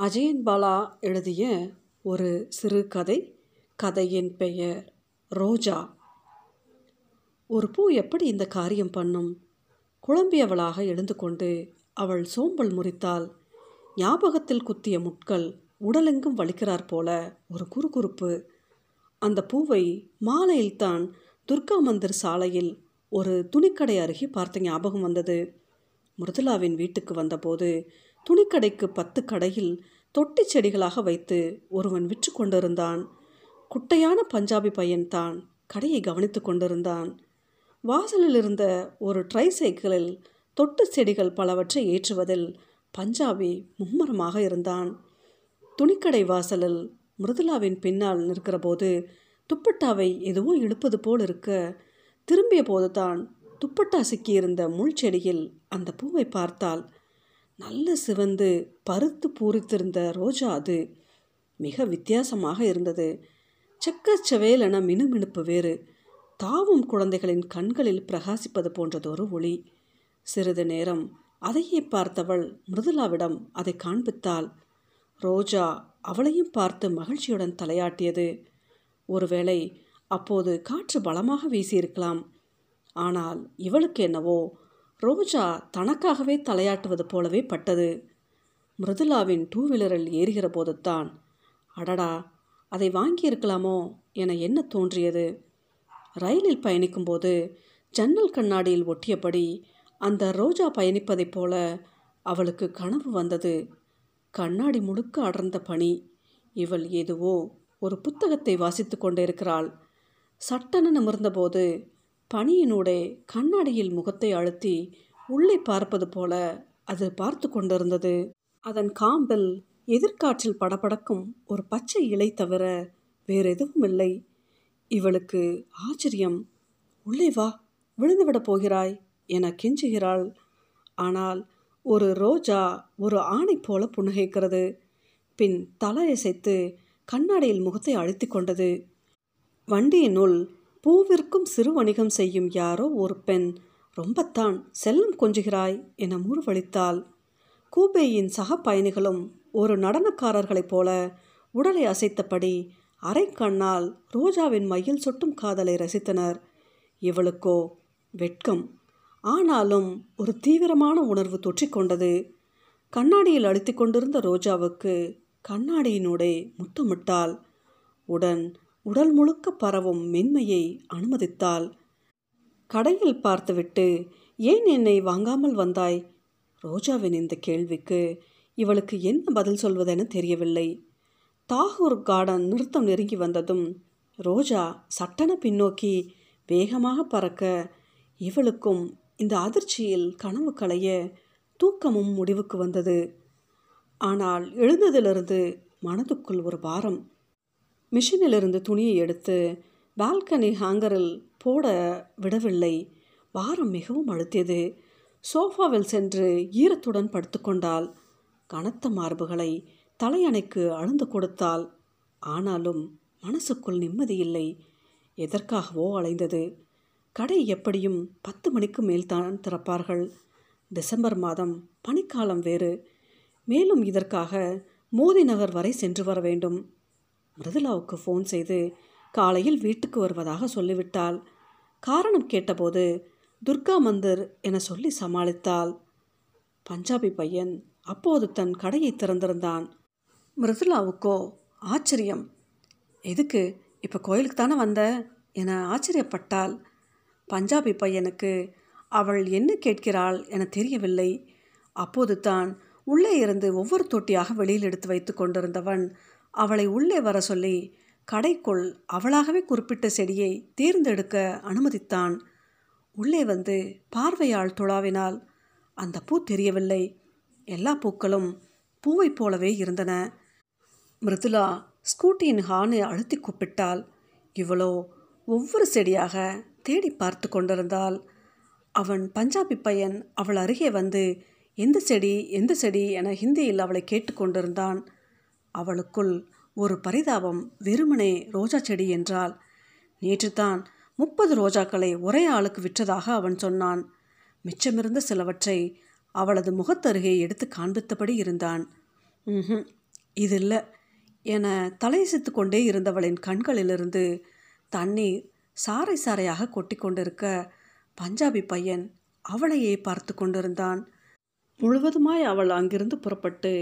அஜயன் பாலா எழுதிய ஒரு சிறுகதை கதையின் பெயர் ரோஜா. ஒரு பூ எப்படி இந்த காரியம் பண்ணும்? குழம்பியவளாக எழுந்து கொண்டு அவள் சோம்பல் முறித்தால் ஞாபகத்தில் குத்திய முட்கள் உடலெங்கும் வலிக்கிறார் போல ஒரு குறுகுறுப்பு. அந்த பூவை மாலையில்தான் துர்கா மந்திர் சாலையில் ஒரு துணிக்கடை அருகே பார்த்த ஞாபகம் வந்தது. மிருதுலாவின் வீட்டுக்கு வந்தபோது துணிக்கடைக்கு பத்து கடையில் தொட்டி செடிகளாக வைத்து ஒருவன் விற்று கொண்டிருந்தான். குட்டையான பஞ்சாபி பையன்தான் கடையை கவனித்து கொண்டிருந்தான். வாசலில் இருந்த ஒரு ட்ரை சைக்கிளில் தொட்டு செடிகள் பலவற்றை ஏற்றுவதில் பஞ்சாபி மும்மரமாக இருந்தான். துணிக்கடை வாசலில் மிருதுலாவின் பின்னால் நிற்கிறபோது துப்பட்டாவை எதுவோ இழுப்பது போல் இருக்க திரும்பிய போதுதான் துப்பட்டா சிக்கியிருந்த முள் செடியில் அந்த பூவை பார்த்தால் நல்ல சிவந்து பருத்து பூரித்திருந்த ரோஜா அது. மிக வித்தியாசமாக இருந்தது. செக்கச்சவேலென மினுமினுப்பு வேறு. தாவும் குழந்தைகளின் கண்களில் பிரகாசிப்பது போன்றதொரு ஒளி. சிறிது நேரம் அதையே பார்த்தவள் மிருதுலாவிடம் அதை காண்பித்தாள். ரோஜா அவளையும் பார்த்து மகிழ்ச்சியுடன் தலையாட்டியது. ஒருவேளை அப்போது காற்று பலமாக வீசியிருக்கலாம். ஆனால் இவளுக்கு என்னவோ ரோஜா தனக்காகவே தலையாட்டுவது போலவே பட்டது. மிருதுலாவின் டூ வீலரில் ஏறுகிற போதுத்தான் அடடா அதை வாங்கியிருக்கலாமோ என என்ன தோன்றியது? ரயிலில் பயணிக்கும்போது ஜன்னல் கண்ணாடியில் ஒட்டியபடி அந்த ரோஜா பயணிப்பதைப் போல அவளுக்கு கனவு வந்தது. கண்ணாடி முழுக்க அடர்ந்த பணி இவள் எதுவோ ஒரு புத்தகத்தை வாசித்து கொண்டிருக்கிறாள். சட்டென நிமிர்ந்தபோது பனியினூடே கண்ணாடியில் முகத்தை அழுத்தி உள்ளே பார்ப்பது போல அது பார்த்து கொண்டிருந்தது. அதன் காம்பில் எதிர்காற்றில் படபடக்கும் ஒரு பச்சை இலை தவிர வேறு எதுவும் இல்லை. இவளுக்கு ஆச்சரியம் உள்ளே வா விழுந்துவிடப் போகிறாய் என கெஞ்சுகிறாள். ஆனால் ஒரு ரோஜா ஒரு ஆணை போல புன்னகைக்கிறது. பின் தலையசைத்து கண்ணாடியில் முகத்தை அழுத்தி கொண்டது. வண்டியினுள் பூவிற்கும் சிறு வணிகம் செய்யும் யாரோ ஒரு பெண் ரொம்பத்தான் செல்லம் கொஞ்சுகிறாய் என முறுவளித்தாள் கூபேயின் சக பயணிகளும் ஒரு நடனக்காரர்களைப் போல உடலை அசைத்தபடி அரை கண்ணால் ரோஜாவின் மையில் சொட்டும் காதலை ரசித்தனர். இவளுக்கோ? வெட்கம். ஆனாலும் ஒரு தீவிரமான உணர்வு தொற்றிக்கொண்டது கண்ணாடியில் அழுத்தி கொண்டிருந்த ரோஜாவுக்கு கண்ணாடியினூடே முத்தமிட்டாள். உடன் உடல் முழுக்க பரவும் மென்மையை அனுமதித்தாள். கடையில் பார்த்துவிட்டு ஏன் என்னை வாங்காமல் வந்தாய்? ரோஜாவின் இந்த கேள்விக்கு இவளுக்கு என்ன பதில் சொல்வதென தெரியவில்லை. தாகூர் கார்டன் நிறுத்தம் நெருங்கி வந்ததும் ரோஜா சட்டன பின்னோக்கி வேகமாக பறக்க. இவளுக்கும் இந்த அதிர்ச்சியில் கனவு களைய தூக்கமும் முடிவுக்கு வந்தது. ஆனால் எழுந்ததிலிருந்து மனதுக்குள் ஒரு பாரம் மிஷினிலிருந்து துணியை எடுத்து பால்கனி ஹேங்கரில் போட விடவில்லை. வாரம் மிகவும் அழுத்தியது. சோஃபாவில் சென்று ஈரத்துடன் படுத்துக்கொண்டால் கனத்த மார்புகளை தலையணைக்கு அழுந்து கொடுத்தாள். ஆனாலும் மனசுக்குள் நிம்மதியில்லை எதற்காகவோ அலைந்தது. கடை எப்படியும் பத்து மணிக்கு மேல்தான் திறப்பார்கள். டிசம்பர் மாதம் பனிக்காலம் வேறு. மேலும் இதற்காக மோதி நகர் வரை சென்று வர வேண்டும். மிருதுலாவுக்கு ஃபோன் செய்து காலையில் வீட்டுக்கு வருவதாக சொல்லிவிட்டாள். காரணம் கேட்டபோது துர்கா மந்திர் என சொல்லி சமாளித்தாள். பஞ்சாபி பையன் அப்போது தன் கடையை திறந்திருந்தான். மிருதுலாவுக்கோ ஆச்சரியம். எதுக்கு? இப்போ கோயிலுக்கு தானே வந்த? என ஆச்சரியப்பட்டாள். பஞ்சாபி பையனுக்கு அவள் என்ன கேட்கிறாள் என தெரியவில்லை. அப்போது தான் உள்ளே இருந்து ஒவ்வொரு தொட்டியாக வெளியில் எடுத்து வைத்து கொண்டிருந்தவன் அவளை உள்ளே வர சொல்லி கடைக்குள் அவளாகவே குறிப்பிட்ட செடியை தேர்ந்தெடுக்க அனுமதித்தான். உள்ளே வந்து பார்வையால் துளாவினால் அந்த பூ தெரியவில்லை. எல்லா பூக்களும் பூவைப் போலவே இருந்தன. மிருதுலா ஸ்கூட்டியின் ஹானை அழுத்தி கூப்பிட்டால் இவளோ ஒவ்வொரு செடியாக தேடி பார்த்து கொண்டிருந்தாள். அவன் பஞ்சாபி பையன் அவள் அருகே வந்து எந்த செடி எந்த செடி என ஹிந்தியில் அவளை கேட்டுக்கொண்டிருந்தான் அவளுக்குள் ஒரு பரிதாபம் வெறுமனே ரோஜா செடி என்றால் நேற்றுத்தான் முப்பது ரோஜாக்களை ஒரே ஆளுக்கு விற்றதாக அவன் சொன்னான். மிச்சமிருந்த சிலவற்றை அவளது முகத்தருகே எடுத்து காண்பித்தபடி இருந்தான். ம் இது இல்லை என தலையசித்து கொண்டே இருந்தவளின் கண்களிலிருந்து தண்ணீர் சாறை சாறையாக கொட்டி கொண்டிருக்க பஞ்சாபி பையன் அவளையே பார்த்து கொண்டிருந்தான். முழுவதுமாய் அவள் அங்கிருந்து புறப்பட்டு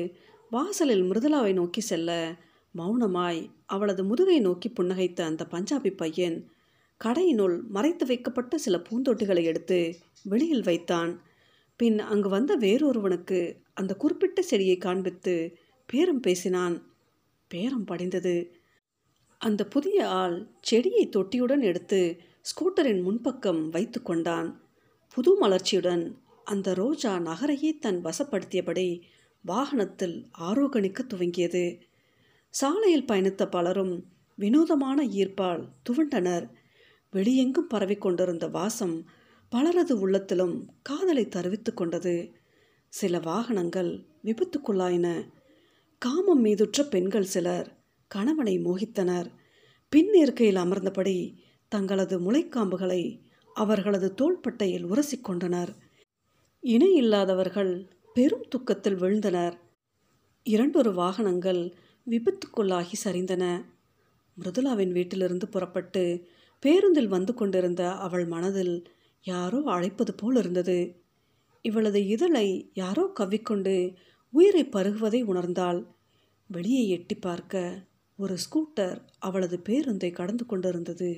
வாசலில் மிருதுலாவை நோக்கி செல்ல மௌனமாய். அவளது முதுகை நோக்கி புன்னகைத்த அந்த பஞ்சாபி பையன் கடையினுள் மறைத்து வைக்கப்பட்ட சில பூந்தொட்டிகளை எடுத்து வெளியில் வைத்தான். பின் அங்கு வந்த வேறொருவனுக்கு அந்த குறிப்பிட்ட செடியை காண்பித்து பேரம் பேசினான். பேரம் படிந்தது. அந்த புதிய ஆள் செடியை தொட்டியுடன் எடுத்து ஸ்கூட்டரின் முன்பக்கம் வைத்து கொண்டான். புது மலர்ச்சியுடன் அந்த ரோஜா நகரையே தன் வசப்படுத்தியபடி வாகனத்தில் ஆரோகணிக்க துவங்கியது. சாலையில் பயணித்த பலரும் வினோதமான ஈர்ப்பால் துவண்டனர். வெளியெங்கும் பரவிக்கொண்டிருந்த வாசம் பலரது உள்ளத்திலும் காதலை தருவித்து கொண்டது. சில வாகனங்கள் விபத்துக்குள்ளாயின. காமம் மீதுற்ற பெண்கள் சிலர் கணவனை மோகித்தனர். பின் இருக்கையில் அமர்ந்தபடி தங்களது முளைக்காம்புகளை அவர்களது தோள்பட்டையில் உரசிக்கொண்டனர் இணை இல்லாதவர்கள் பெரும் துக்கத்தில் விழுந்தனர். இரண்டொரு வாகனங்கள் விபத்துக்குள்ளாகி சரிந்தன. மிருதுலாவின் வீட்டிலிருந்து புறப்பட்டு பேருந்தில் வந்து கொண்டிருந்த அவள் மனதில் யாரோ அழைப்பது போல் இருந்தது. இவளது இதழை யாரோ கவ்விக்கொண்டு உயிரை பருகுவதை உணர்ந்தாள். வெளியே எட்டி பார்க்க ஒரு ஸ்கூட்டர் அவளது பேருந்தை கடந்து கொண்டிருந்தது.